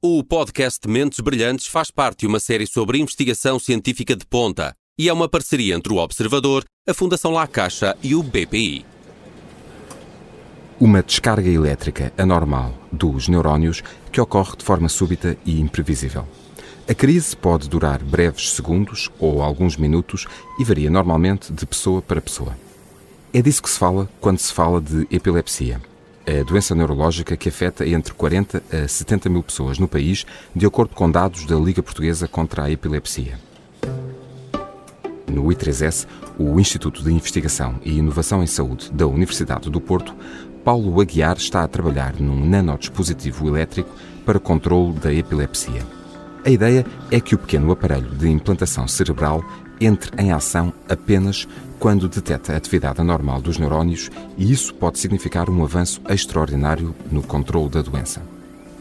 O podcast Mentes Brilhantes faz parte de uma série sobre investigação científica de ponta e é uma parceria entre o Observador, a Fundação La Caixa e o BPI. Uma descarga elétrica anormal dos neurónios que ocorre de forma súbita e imprevisível. A crise pode durar breves segundos ou alguns minutos e varia normalmente de pessoa para pessoa. É disso que se fala quando se fala de epilepsia, a doença neurológica que afeta entre 40 a 70 mil pessoas no país, de acordo com dados da Liga Portuguesa contra a Epilepsia. No I3S, o Instituto de Investigação e Inovação em Saúde da Universidade do Porto, Paulo Aguiar está a trabalhar num nanodispositivo elétrico para controle da epilepsia. A ideia é que o pequeno aparelho de implantação cerebral entre em ação apenas quando detecta a atividade anormal dos neurónios e isso pode significar um avanço extraordinário no controle da doença.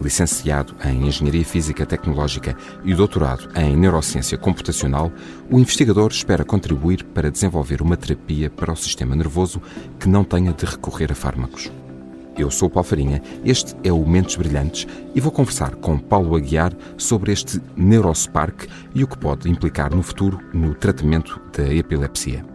Licenciado em Engenharia Física Tecnológica e doutorado em Neurociência Computacional, o investigador espera contribuir para desenvolver uma terapia para o sistema nervoso que não tenha de recorrer a fármacos. Eu sou Paulo Farinha, este é o Mentes Brilhantes e vou conversar com Paulo Aguiar sobre este Neurospark e o que pode implicar no futuro no tratamento da epilepsia.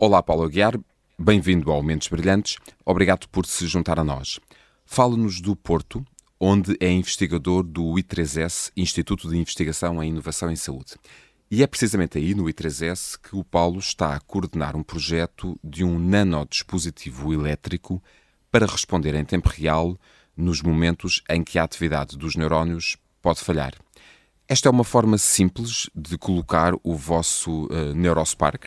Olá, Paulo Aguiar, bem-vindo ao Mentes Brilhantes, obrigado por se juntar a nós. Fale-nos do Porto, onde é investigador do I3S, Instituto de Investigação em Inovação em Saúde. E é precisamente aí, no I3S, que o Paulo está a coordenar um projeto de um nanodispositivo elétrico para responder em tempo real nos momentos em que a atividade dos neurónios pode falhar. Esta é uma forma simples de colocar o vosso uh, Neurospark?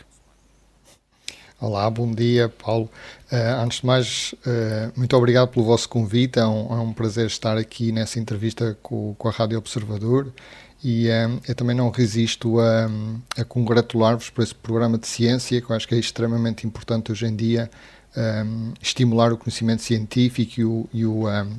Olá, bom dia, Paulo. Uh, antes de mais, uh, muito obrigado pelo vosso convite. É um, é um prazer estar aqui nessa entrevista com, com a Rádio Observador e um, eu também não resisto a, a congratular-vos por esse programa de ciência, que eu acho que é extremamente importante hoje em dia um, estimular o conhecimento científico e o, e o um,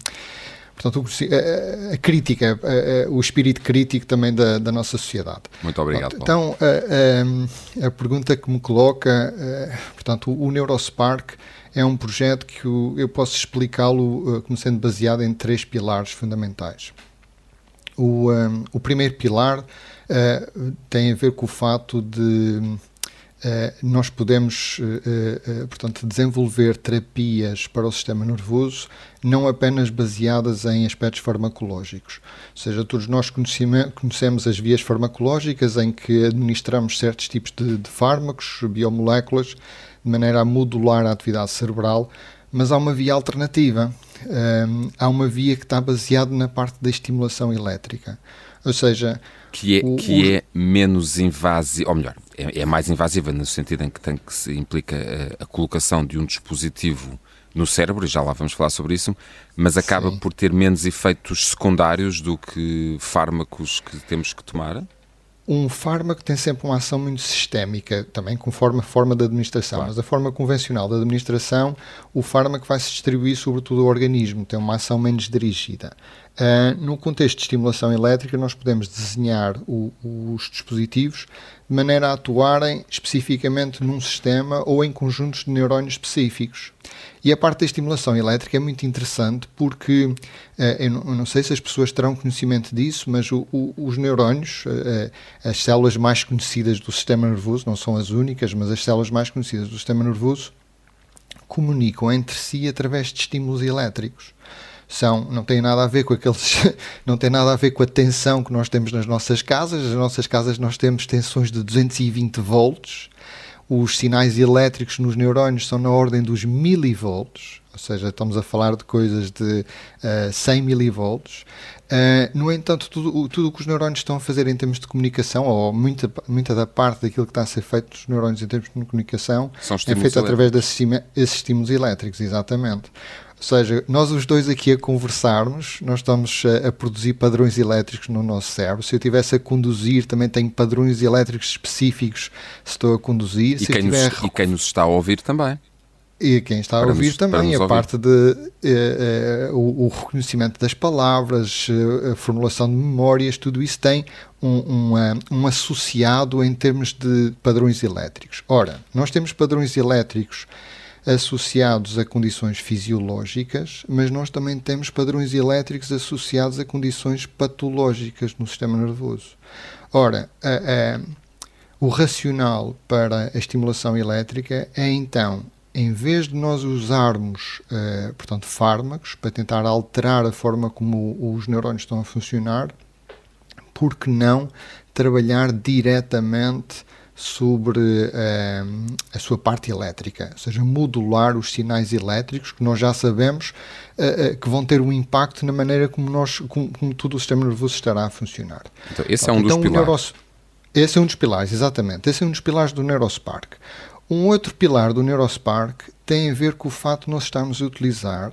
portanto, a, a crítica, a, o espírito crítico também da, da nossa sociedade. Muito obrigado. Então, a, a, pergunta que me coloca, eh, portanto, o Neurospark é um projeto que eu posso explicá-lo eh, como sendo baseado em três pilares fundamentais. O, um, o primeiro pilar uh, tem a ver com o fato de uh, nós podemos, uh, portanto, desenvolver terapias para o sistema nervoso não apenas baseadas em aspectos farmacológicos. Ou seja, todos nós conhecemos as vias farmacológicas em que administramos certos tipos de, de fármacos, biomoléculas, de maneira a modular a atividade cerebral, mas há uma via alternativa um, há uma via que está baseada na parte da estimulação elétrica. Ou seja, que é, o, que o... é menos invasiva, ou melhor, é, é, mais invasiva no sentido em que tem que se implica a, a, colocação de um dispositivo no cérebro, e já lá vamos falar sobre isso, mas acaba Sim. por ter menos efeitos secundários do que fármacos que temos que tomar? Um fármaco tem sempre uma ação muito sistémica, também conforme a forma da administração, claro. mas a forma convencional da administração, o fármaco vai se distribuir sobre todo o organismo, tem uma ação menos dirigida. Uh, no contexto de estimulação elétrica, nós podemos desenhar o, os dispositivos de maneira a atuarem especificamente num sistema ou em conjuntos de neurónios específicos. E a parte da estimulação elétrica é muito interessante porque, uh, eu, não, sei se as pessoas terão conhecimento disso, mas os neurónios, uh, as células mais conhecidas do sistema nervoso, não são as únicas, mas as células mais conhecidas do sistema nervoso, comunicam entre si através de estímulos elétricos são, não tem nada a ver com aqueles, não tem nada a ver com a tensão que nós temos nas nossas casas. Nas nossas casas nós temos tensões de 220 volts. Os sinais elétricos nos neurónios são na ordem dos milivolts, ou seja, estamos a falar de coisas de uh, eh, 100 milivolts. Uh, no entanto, tudo, o que os neurónios estão a fazer em termos de comunicação, ou muita, muita da parte daquilo que está a ser feito nos neurónios em termos de comunicação, é feito através desses estímulos elétricos, exatamente. Ou seja, nós os dois aqui a conversarmos, nós estamos a, a, produzir padrões elétricos no nosso cérebro. Se eu estivesse a conduzir, também tenho padrões elétricos específicos se estou a conduzir. E, quem, tiver... nos, e quem nos está a ouvir também. E quem está a ouvir nos, também, a ouvir. parte de eh, eh, o, o, reconhecimento das palavras, eh, a formulação de memórias, tudo isso tem um, um, um, associado em termos de padrões elétricos. Ora, nós temos padrões elétricos associados a condições fisiológicas, mas nós também temos padrões elétricos associados a condições patológicas no sistema nervoso. Ora, a, a, o racional para a estimulação elétrica é então, em vez de nós usarmos, uh, portanto, fármacos para tentar alterar a forma como os neurônios estão a funcionar, por que não trabalhar diretamente sobre uh, a sua parte elétrica, ou seja, modular os sinais elétricos que nós já sabemos uh, uh, que vão ter um impacto na maneira como, nós, como, como todo o sistema nervoso estará a funcionar. Então, esse é um então, dos pilares. Neuros... Esse é um dos pilares, exatamente. Esse é um dos pilares do Neurospark. Um outro pilar do Neurospark tem a ver com o facto de nós estarmos a utilizar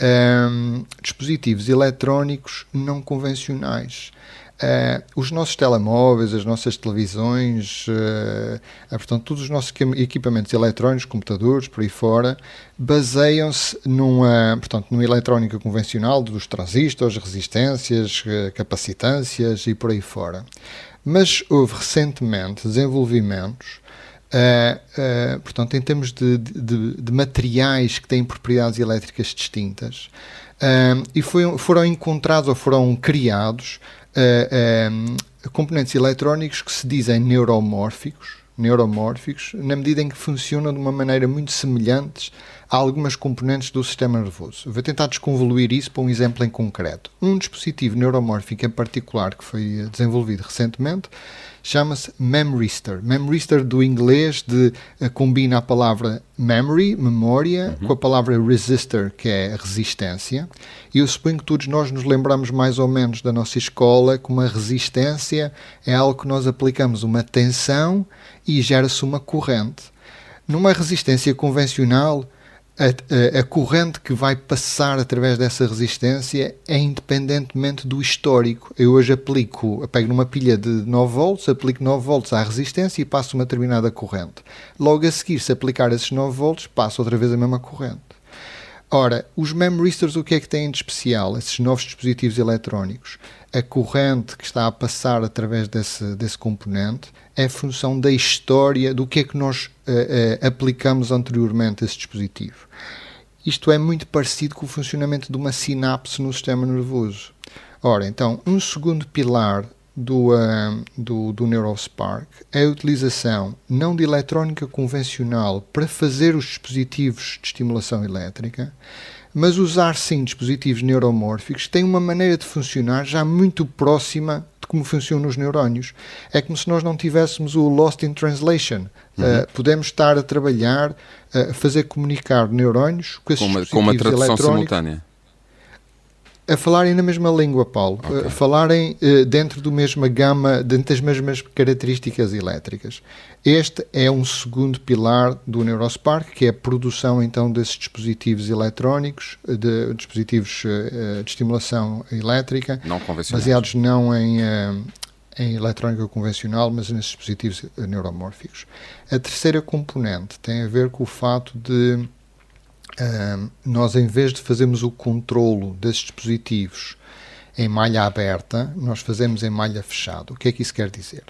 um, dispositivos eletrónicos não convencionais. Uh, os nossos telemóveis, as nossas televisões, uh, portanto, todos os nossos equipamentos eletrónicos, computadores, por aí fora, baseiam-se numa, portanto, numa eletrónica convencional dos transistores, resistências, capacitâncias e por aí fora. Mas houve recentemente desenvolvimentos Uh, uh, portanto, em termos de, de, de, materiais que têm propriedades elétricas distintas, uh, e foi, foram encontrados ou foram criados componentes eletrónicos que se dizem neuromórficos, neuromórficos, na medida em que funcionam de uma maneira muito semelhante a algumas componentes do sistema nervoso. Vou tentar desconvoluir isso para um exemplo em concreto. Um dispositivo neuromórfico em particular que foi desenvolvido recentemente chama-se Memristor. Memristor do inglês de uh, combina a palavra memory, memória, uhum. com a palavra resistor, que é resistência. E eu suponho que todos nós nos lembramos mais ou menos da nossa escola que uma resistência é algo que nós aplicamos uma tensão e gera-se uma corrente. Numa resistência convencional, a, a, corrente que vai passar através dessa resistência é independentemente do histórico. Eu hoje aplico, eu pego numa pilha de 9 volts, aplico 9 volts à resistência e passo uma determinada corrente. Logo a seguir, se aplicar esses 9 volts, passo outra vez a mesma corrente. Ora, os memristors o que é que têm de especial? Esses novos dispositivos eletrónicos. A corrente que está a passar através desse, desse componente é função da história do que é que nós uh, uh, aplicamos anteriormente a esse dispositivo. Isto é muito parecido com o funcionamento de uma sinapse no sistema nervoso. Ora, então, um segundo pilar do, uh, do, do Neurospark é a utilização não de eletrónica convencional para fazer os dispositivos de estimulação elétrica, mas usar sim dispositivos neuromórficos tem uma maneira de funcionar já muito próxima como funcionam os neurónios. É como se nós não tivéssemos o Lost in Translation. Uhum. Uh, podemos estar a trabalhar, a uh, fazer comunicar neurónios com esses com uma, com uma tradução simultânea a falarem na mesma língua, Paulo, okay. a falarem uh, dentro do mesma gama, dentro das mesmas características elétricas. Este é um segundo pilar do Neurospark, que é a produção então desses dispositivos eletrónicos, de dispositivos uh, de estimulação elétrica, não baseados não em, uh, em eletrónica convencional, mas nesses dispositivos neuromórficos. A terceira componente tem a ver com o fato de nós, em vez de fazermos o controlo desses dispositivos em malha aberta, nós fazemos em malha fechada. O que é que isso quer dizer?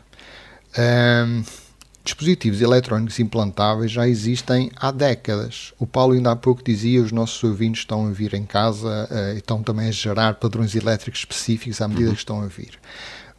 Dispositivos eletrónicos implantáveis já existem há décadas. O Paulo ainda há pouco dizia, os nossos ouvintes estão a vir em casa uh, e estão também a gerar padrões elétricos específicos à medida que estão a vir.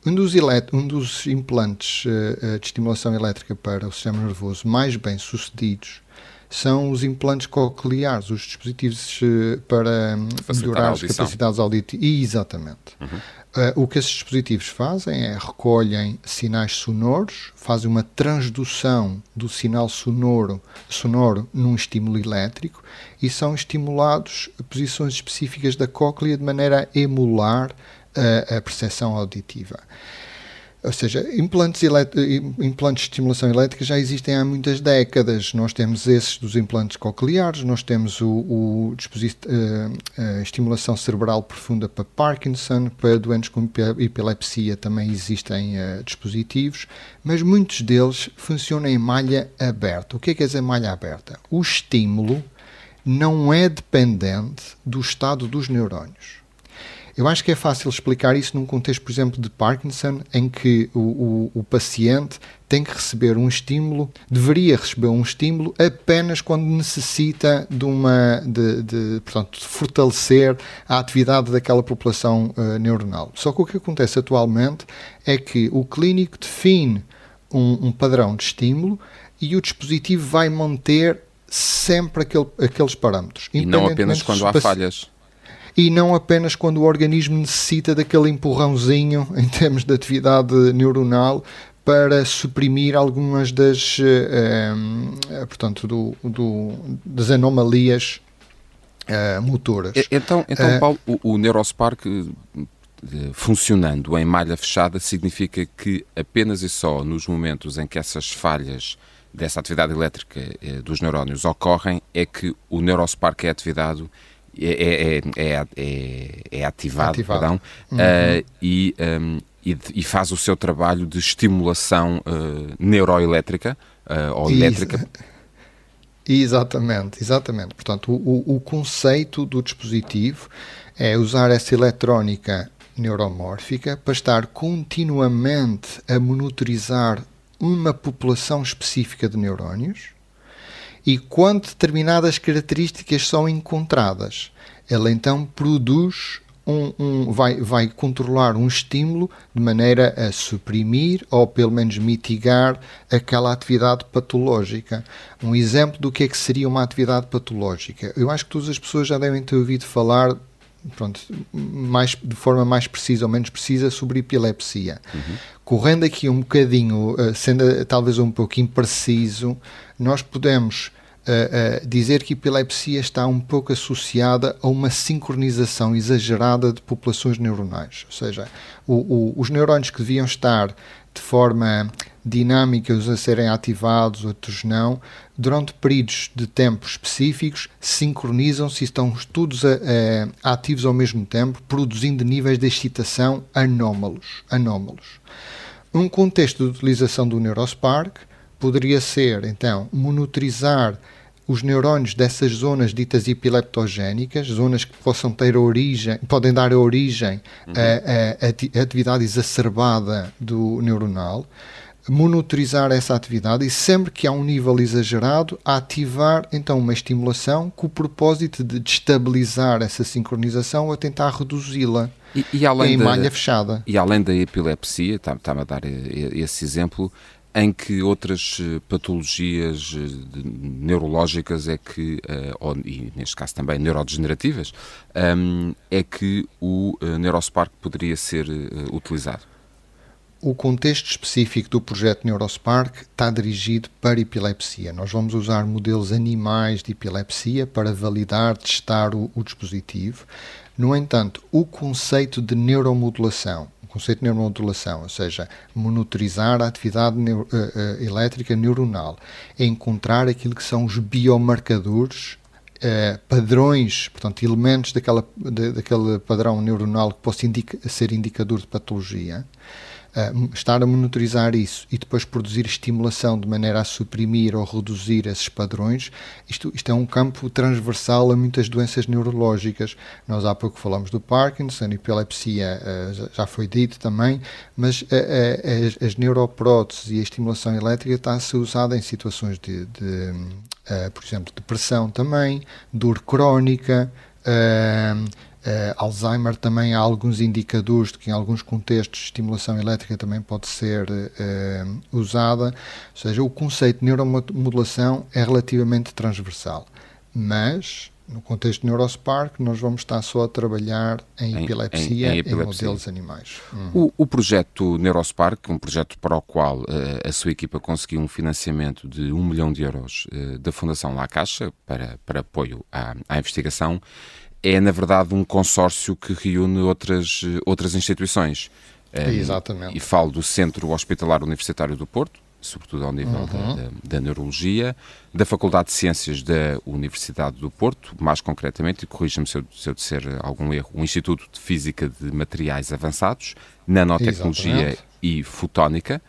Um dos, um dos implantes uh, de estimulação elétrica para o sistema nervoso mais bem sucedidos são os implantes cocleares, os dispositivos eh, para hum, melhorar as capacidades auditivas. Exatamente. Uhum. Uh, o que esses dispositivos fazem é recolhem sinais sonoros, fazem uma transdução do sinal sonoro, sonoro num estímulo elétrico e são estimulados posições específicas da cóclea de maneira a emular uh, a percepção auditiva. Ou seja, implantes, implantes de estimulação elétrica já existem há muitas décadas. Nós temos esses dos implantes cocleares, nós temos o, o uh, a estimulação cerebral profunda para Parkinson, para doentes com epilepsia também existem uh, dispositivos, mas muitos deles funcionam em malha aberta. O que é que é dizer malha aberta? O estímulo não é dependente do estado dos neurónios Eu acho que é fácil explicar isso num contexto, por exemplo, de Parkinson, em que o, o, o paciente tem que receber um estímulo, deveria receber um estímulo apenas quando necessita de uma, de, de portanto, de fortalecer a atividade daquela população uh, neuronal. Só que o que acontece atualmente é que o clínico define um, um padrão de estímulo e o dispositivo vai manter sempre aquele, aqueles parâmetros. E não apenas quando há falhas. E não apenas quando o organismo necessita daquele empurrãozinho em termos de atividade neuronal para suprimir algumas das, uh, portanto, do, do, das anomalias uh, motoras. Então, então uh, Paulo, o, o Neurospark funcionando em malha fechada significa que apenas e só nos momentos em que essas falhas dessa atividade elétrica dos neurónios ocorrem é que o Neurospark é atividade é, é, é, é, é ativado, ativado. Perdão, uhum. uh, e, um, e, e, faz o seu trabalho de estimulação uh, neuroelétrica uh, ou elétrica. Exatamente, exatamente. Portanto, o, o conceito do dispositivo é usar essa eletrónica neuromórfica para estar continuamente a monitorizar uma população específica de neurónios e quando determinadas características são encontradas, ele então produz um, um, vai, vai controlar um estímulo de maneira a suprimir ou pelo menos mitigar aquela atividade patológica. Um exemplo do que é que seria uma atividade patológica. Eu acho que todas as pessoas já devem ter ouvido falar pronto, mais, de forma mais precisa ou menos precisa sobre epilepsia. Uhum. Correndo aqui um bocadinho, eh, sendo talvez um pouco impreciso, nós podemos uh, dizer que a epilepsia está um pouco associada a uma sincronização exagerada de populações neuronais. Ou seja, o, o, os neurônios que deviam estar de forma dinâmica, uns a serem ativados, outros não, durante períodos de tempo específicos, sincronizam-se e estão todos a, a, ativos ao mesmo tempo, produzindo níveis de excitação anómalos. anómalos. Um contexto de utilização do Neurospark poderia ser, então, monitorizar os neurónios dessas zonas ditas epileptogénicas, zonas que possam ter origem, podem dar origem uhum. a, a, a, atividade exacerbada do neuronal, monitorizar essa atividade e sempre que há um nível exagerado, ativar então uma estimulação com o propósito de destabilizar essa sincronização ou tentar reduzi-la. E, e em da, malha fechada. E além da epilepsia, está-me a dar esse exemplo, em que outras eh, patologias eh, neurológicas é que, eh, ou, e neste caso também neurodegenerativas, ehm, é que o Neurospark poderia ser utilizado? O contexto específico do projeto Neurospark está dirigido para epilepsia. Nós vamos usar modelos animais de epilepsia para validar, testar o, o dispositivo. No entanto, o conceito de neuromodulação conceito de neuromodulação, ou seja, monitorizar a atividade uh, uh, elétrica neuronal, é encontrar aquilo que são os biomarcadores Uh, padrões, portanto, elementos daquela, de, daquele padrão neuronal que possa indica, ser indicador de patologia, uh, estar a monitorizar isso e depois produzir estimulação de maneira a suprimir ou reduzir esses padrões, isto, isto é um campo transversal a muitas doenças neurológicas. Nós há pouco falamos do Parkinson, epilepsia uh, já foi dito também, mas as, as neuropróteses e a estimulação elétrica está a ser usada em situações de, de por exemplo, depressão também, dor crónica, Uh, Uh, Alzheimer também há alguns indicadores de que em alguns contextos estimulação elétrica também pode ser uh, usada, ou seja, o conceito de neuromodulação é relativamente transversal, mas no contexto de Neurospark nós vamos estar só a trabalhar em, em epilepsia, em, em, epilepsia. em modelos animais. Hum. O, o, projeto Neurospark, um projeto para o qual uh, a sua equipa conseguiu um financiamento de um milhão de euros da Fundação La Caixa para, para apoio à, à investigação, é, na verdade, um consórcio que reúne outras, outras instituições. Exatamente. E falo do Centro Hospitalar Universitário do Porto, sobretudo ao nível uhum. da, da, da, neurologia, da Faculdade de Ciências da Universidade do Porto, mais concretamente, e corrija-me se, se, eu disser algum erro, o Instituto de Física de Materiais Avançados, Nanotecnologia Exatamente. e Fotónica,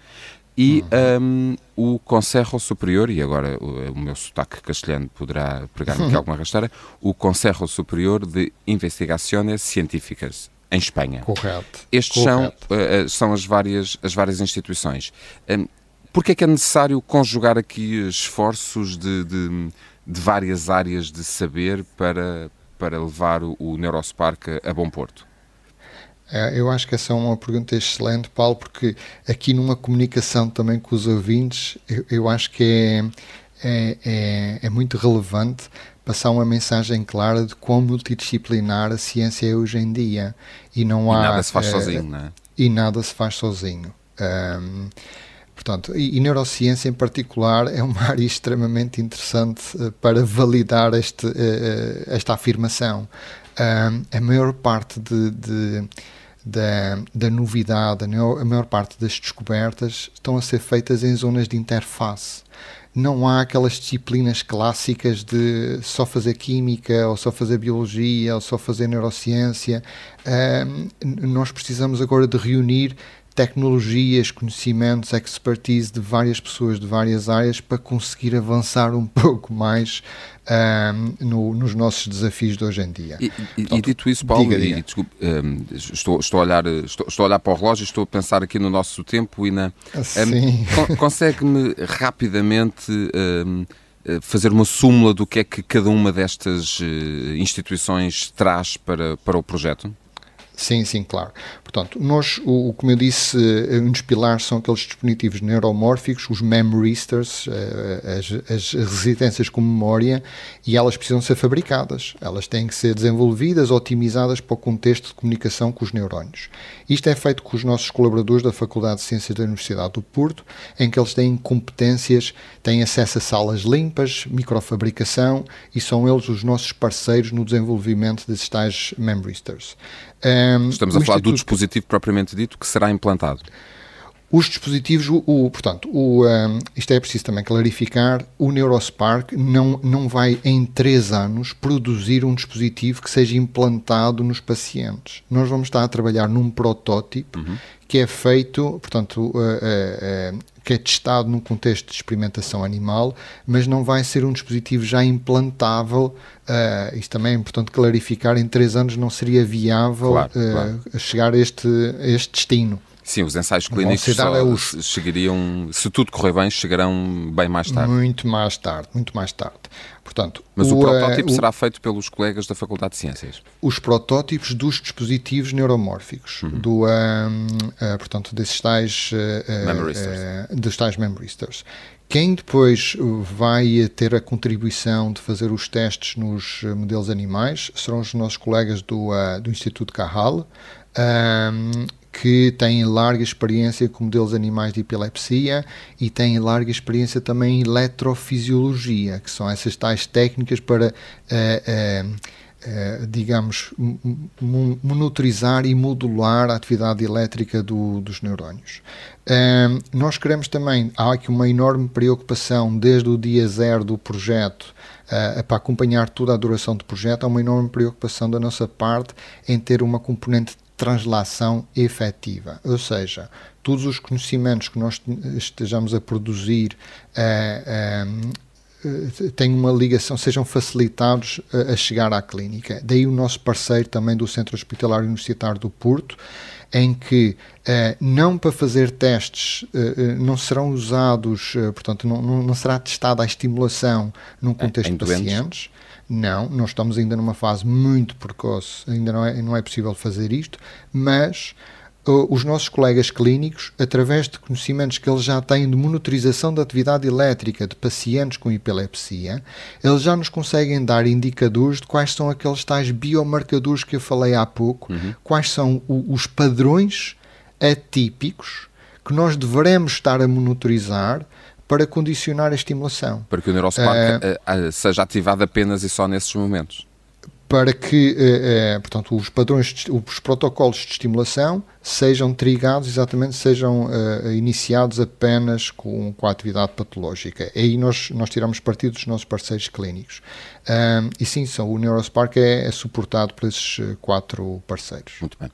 e uhum. um, o Conselho Superior, e agora o, o, meu sotaque castelhano poderá pregar-me aqui alguma rasteira, o Conselho Superior de Investigações Científicas, em Espanha. Correto. Estes Correto. São, uh, são as várias, as várias instituições. Um, Por que é que é necessário conjugar aqui esforços de, de, de várias áreas de saber para, para levar o, o Neurospark a, a bom porto? É, eu acho que essa é uma pergunta excelente, Paulo, porque aqui numa comunicação também com os ouvintes, eu, eu acho que é, é, é, é, muito relevante passar uma mensagem clara de quão multidisciplinar a ciência é hoje em dia. E, não há, e nada se faz é, sozinho, não é? E nada se faz sozinho. Um, Portanto, e, e, neurociência em particular é uma área extremamente interessante uh, para validar este, uh, esta afirmação. Uh, a maior parte de, de, da, da novidade, a maior parte das descobertas estão a ser feitas em zonas de interface não há aquelas disciplinas clássicas de só fazer química, ou só fazer biologia, ou só fazer neurociência. nós precisamos agora de reunir tecnologias, conhecimentos, expertise de várias pessoas de várias áreas para conseguir avançar um pouco mais um, no, nos nossos desafios de hoje em dia. E, Portanto, e dito isso, Paulo, diga, diga. E, desculpe, um, estou, estou, a olhar, estou, estou, a olhar para o relógio, estou a pensar aqui no nosso tempo e na. Um, Consegue-me rapidamente fazer uma súmula do que é que cada uma destas uh, instituições traz para, para o projeto? Sim, sim, claro. Portanto, nós, o, como eu disse, eh, um dos pilares são aqueles dispositivos neuromórficos, os memoristers, eh, as, as residências com memória, e elas precisam ser fabricadas. Elas têm que ser desenvolvidas, otimizadas para o contexto de comunicação com os neurónios. Isto é feito com os nossos colaboradores da Faculdade de Ciências da Universidade do Porto, em que eles têm competências, têm acesso a salas limpas, microfabricação, e são eles os nossos parceiros no desenvolvimento desses tais memoristers. Um, Estamos a falar do dispositivo propriamente dito que será implantado. Os dispositivos, o, o portanto, o, um, isto é preciso também clarificar, o Neurospark não, não vai em três anos produzir um dispositivo que seja implantado nos pacientes. Nós vamos estar a trabalhar num protótipo uhum. que é feito, portanto, uh, uh, uh, que é testado num contexto de experimentação animal, mas não vai ser um dispositivo já implantável. Uh, isto também é importante clarificar: em três anos não seria viável claro, uh, claro. chegar a este, a este destino. Sim, os ensaios clínicos só os... chegariam, se tudo correr bem, chegarão bem mais tarde. Muito mais tarde, muito mais tarde. Portanto, Mas o, o protótipo uh, será feito pelos colegas da Faculdade de Ciências? Os protótipos dos dispositivos neuromórficos, uhum. do, uh, portanto, desses tais, uh, dos tais memoristers. Quem depois vai ter a contribuição de fazer os testes nos modelos animais serão os nossos colegas do, do Instituto Cajal, que têm larga experiência com modelos animais de epilepsia e têm larga experiência também em eletrofisiologia, que são essas tais técnicas para, uh, uh, uh, digamos, monitorizar e modular a atividade elétrica do, dos neurónios. nós queremos também, há aqui uma enorme preocupação desde o dia zero do projeto Uh, para acompanhar toda a duração do projeto, há uma enorme preocupação da nossa parte em ter uma componente translação efetiva, ou seja, todos os conhecimentos que nós estejamos a produzir uh, uh, têm uma ligação, sejam facilitados a, a chegar à clínica. Daí o nosso parceiro também do Centro Hospitalar Universitário do Porto, em que não para fazer testes não serão usados, portanto, não, não, será testada a estimulação num contexto de pacientes, não, nós estamos ainda numa fase muito precoce, ainda não é, não é possível fazer isto, mas uh, os nossos colegas clínicos, através de conhecimentos que eles já têm de monitorização da atividade elétrica de pacientes com epilepsia, eles já nos conseguem dar indicadores de quais são aqueles tais biomarcadores que eu falei há pouco, uhum. quais são o, os padrões atípicos que nós devemos estar a monitorizar para condicionar a estimulação. Para que o Neurospark uh, seja ativado apenas e só nesses momentos. Para que, uh, portanto, os padrões, os protocolos de estimulação sejam trigados, exatamente, sejam iniciados apenas com, com a atividade patológica. Aí nós, nós tiramos partido dos nossos parceiros clínicos. e sim, são, o Neurospark é, é suportado por esses quatro parceiros. Muito bem.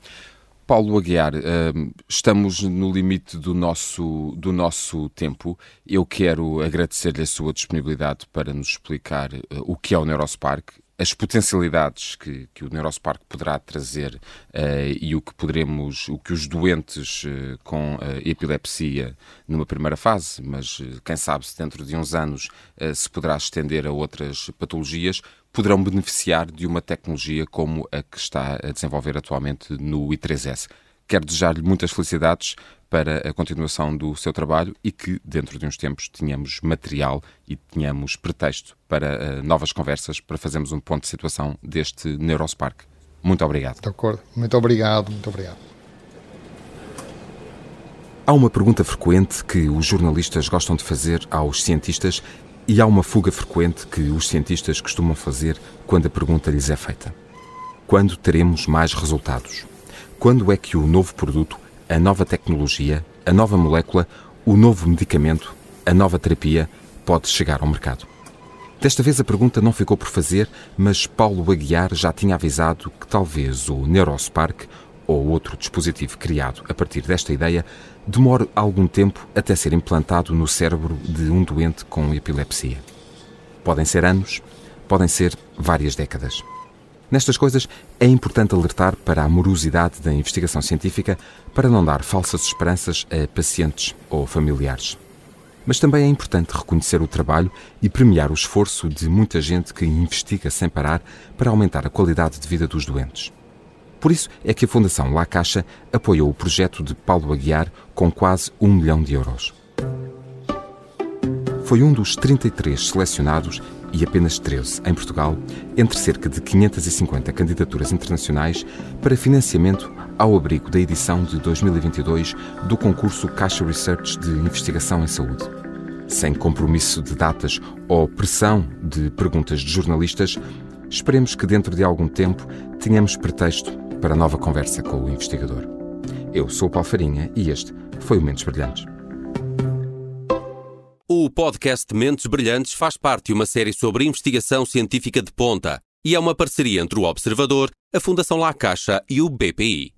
Paulo Aguiar, hum, estamos no limite do nosso, do nosso tempo. Eu quero agradecer-lhe a sua disponibilidade para nos explicar uh, o que é o Neurospark as potencialidades que, que o Neurospark poderá trazer uh, e o que poderemos, o que os doentes com epilepsia numa primeira fase, mas quem sabe se dentro de uns anos se poderá estender a outras patologias, poderão beneficiar de uma tecnologia como a que está a desenvolver atualmente no I3S. Quero desejar-lhe muitas felicidades para a continuação do seu trabalho e que, dentro de uns tempos, tenhamos material e tenhamos pretexto para uh, novas conversas, para fazermos um ponto de situação deste Neurospark. Muito obrigado. De acordo. Muito obrigado. Muito obrigado. Há uma pergunta frequente que os jornalistas gostam de fazer aos cientistas e há uma fuga frequente que os cientistas costumam fazer quando a pergunta lhes é feita: Quando teremos mais resultados? Quando é que o novo produto a nova tecnologia, a nova molécula, o novo medicamento, a nova terapia pode chegar ao mercado? Desta vez a pergunta não ficou por fazer, mas Paulo Aguiar já tinha avisado que talvez o Neurospark, ou outro dispositivo criado a partir desta ideia, demore algum tempo até ser implantado no cérebro de um doente com epilepsia. Podem ser anos, podem ser várias décadas. Nestas coisas é importante alertar para a morosidade da investigação científica para não dar falsas esperanças a pacientes ou familiares. Mas também é importante reconhecer o trabalho e premiar o esforço de muita gente que investiga sem parar para aumentar a qualidade de vida dos doentes. Por isso é que a Fundação La Caixa apoiou o projeto de Paulo Aguiar com quase um milhão de euros. Foi um dos 33 selecionados e apenas 13 em Portugal, entre cerca de 550 candidaturas internacionais para financiamento ao abrigo da edição de 2022 do concurso Caixa Research de Investigação em Saúde. Sem compromisso de datas ou pressão de perguntas de jornalistas, esperemos que dentro de algum tempo tenhamos pretexto para nova conversa com o investigador. Eu sou o Paulo Farinha e este foi o Mentes Brilhantes. O podcast Mentes Brilhantes faz parte de uma série sobre investigação científica de ponta e é uma parceria entre o Observador, a Fundação La Caixa e o BPI.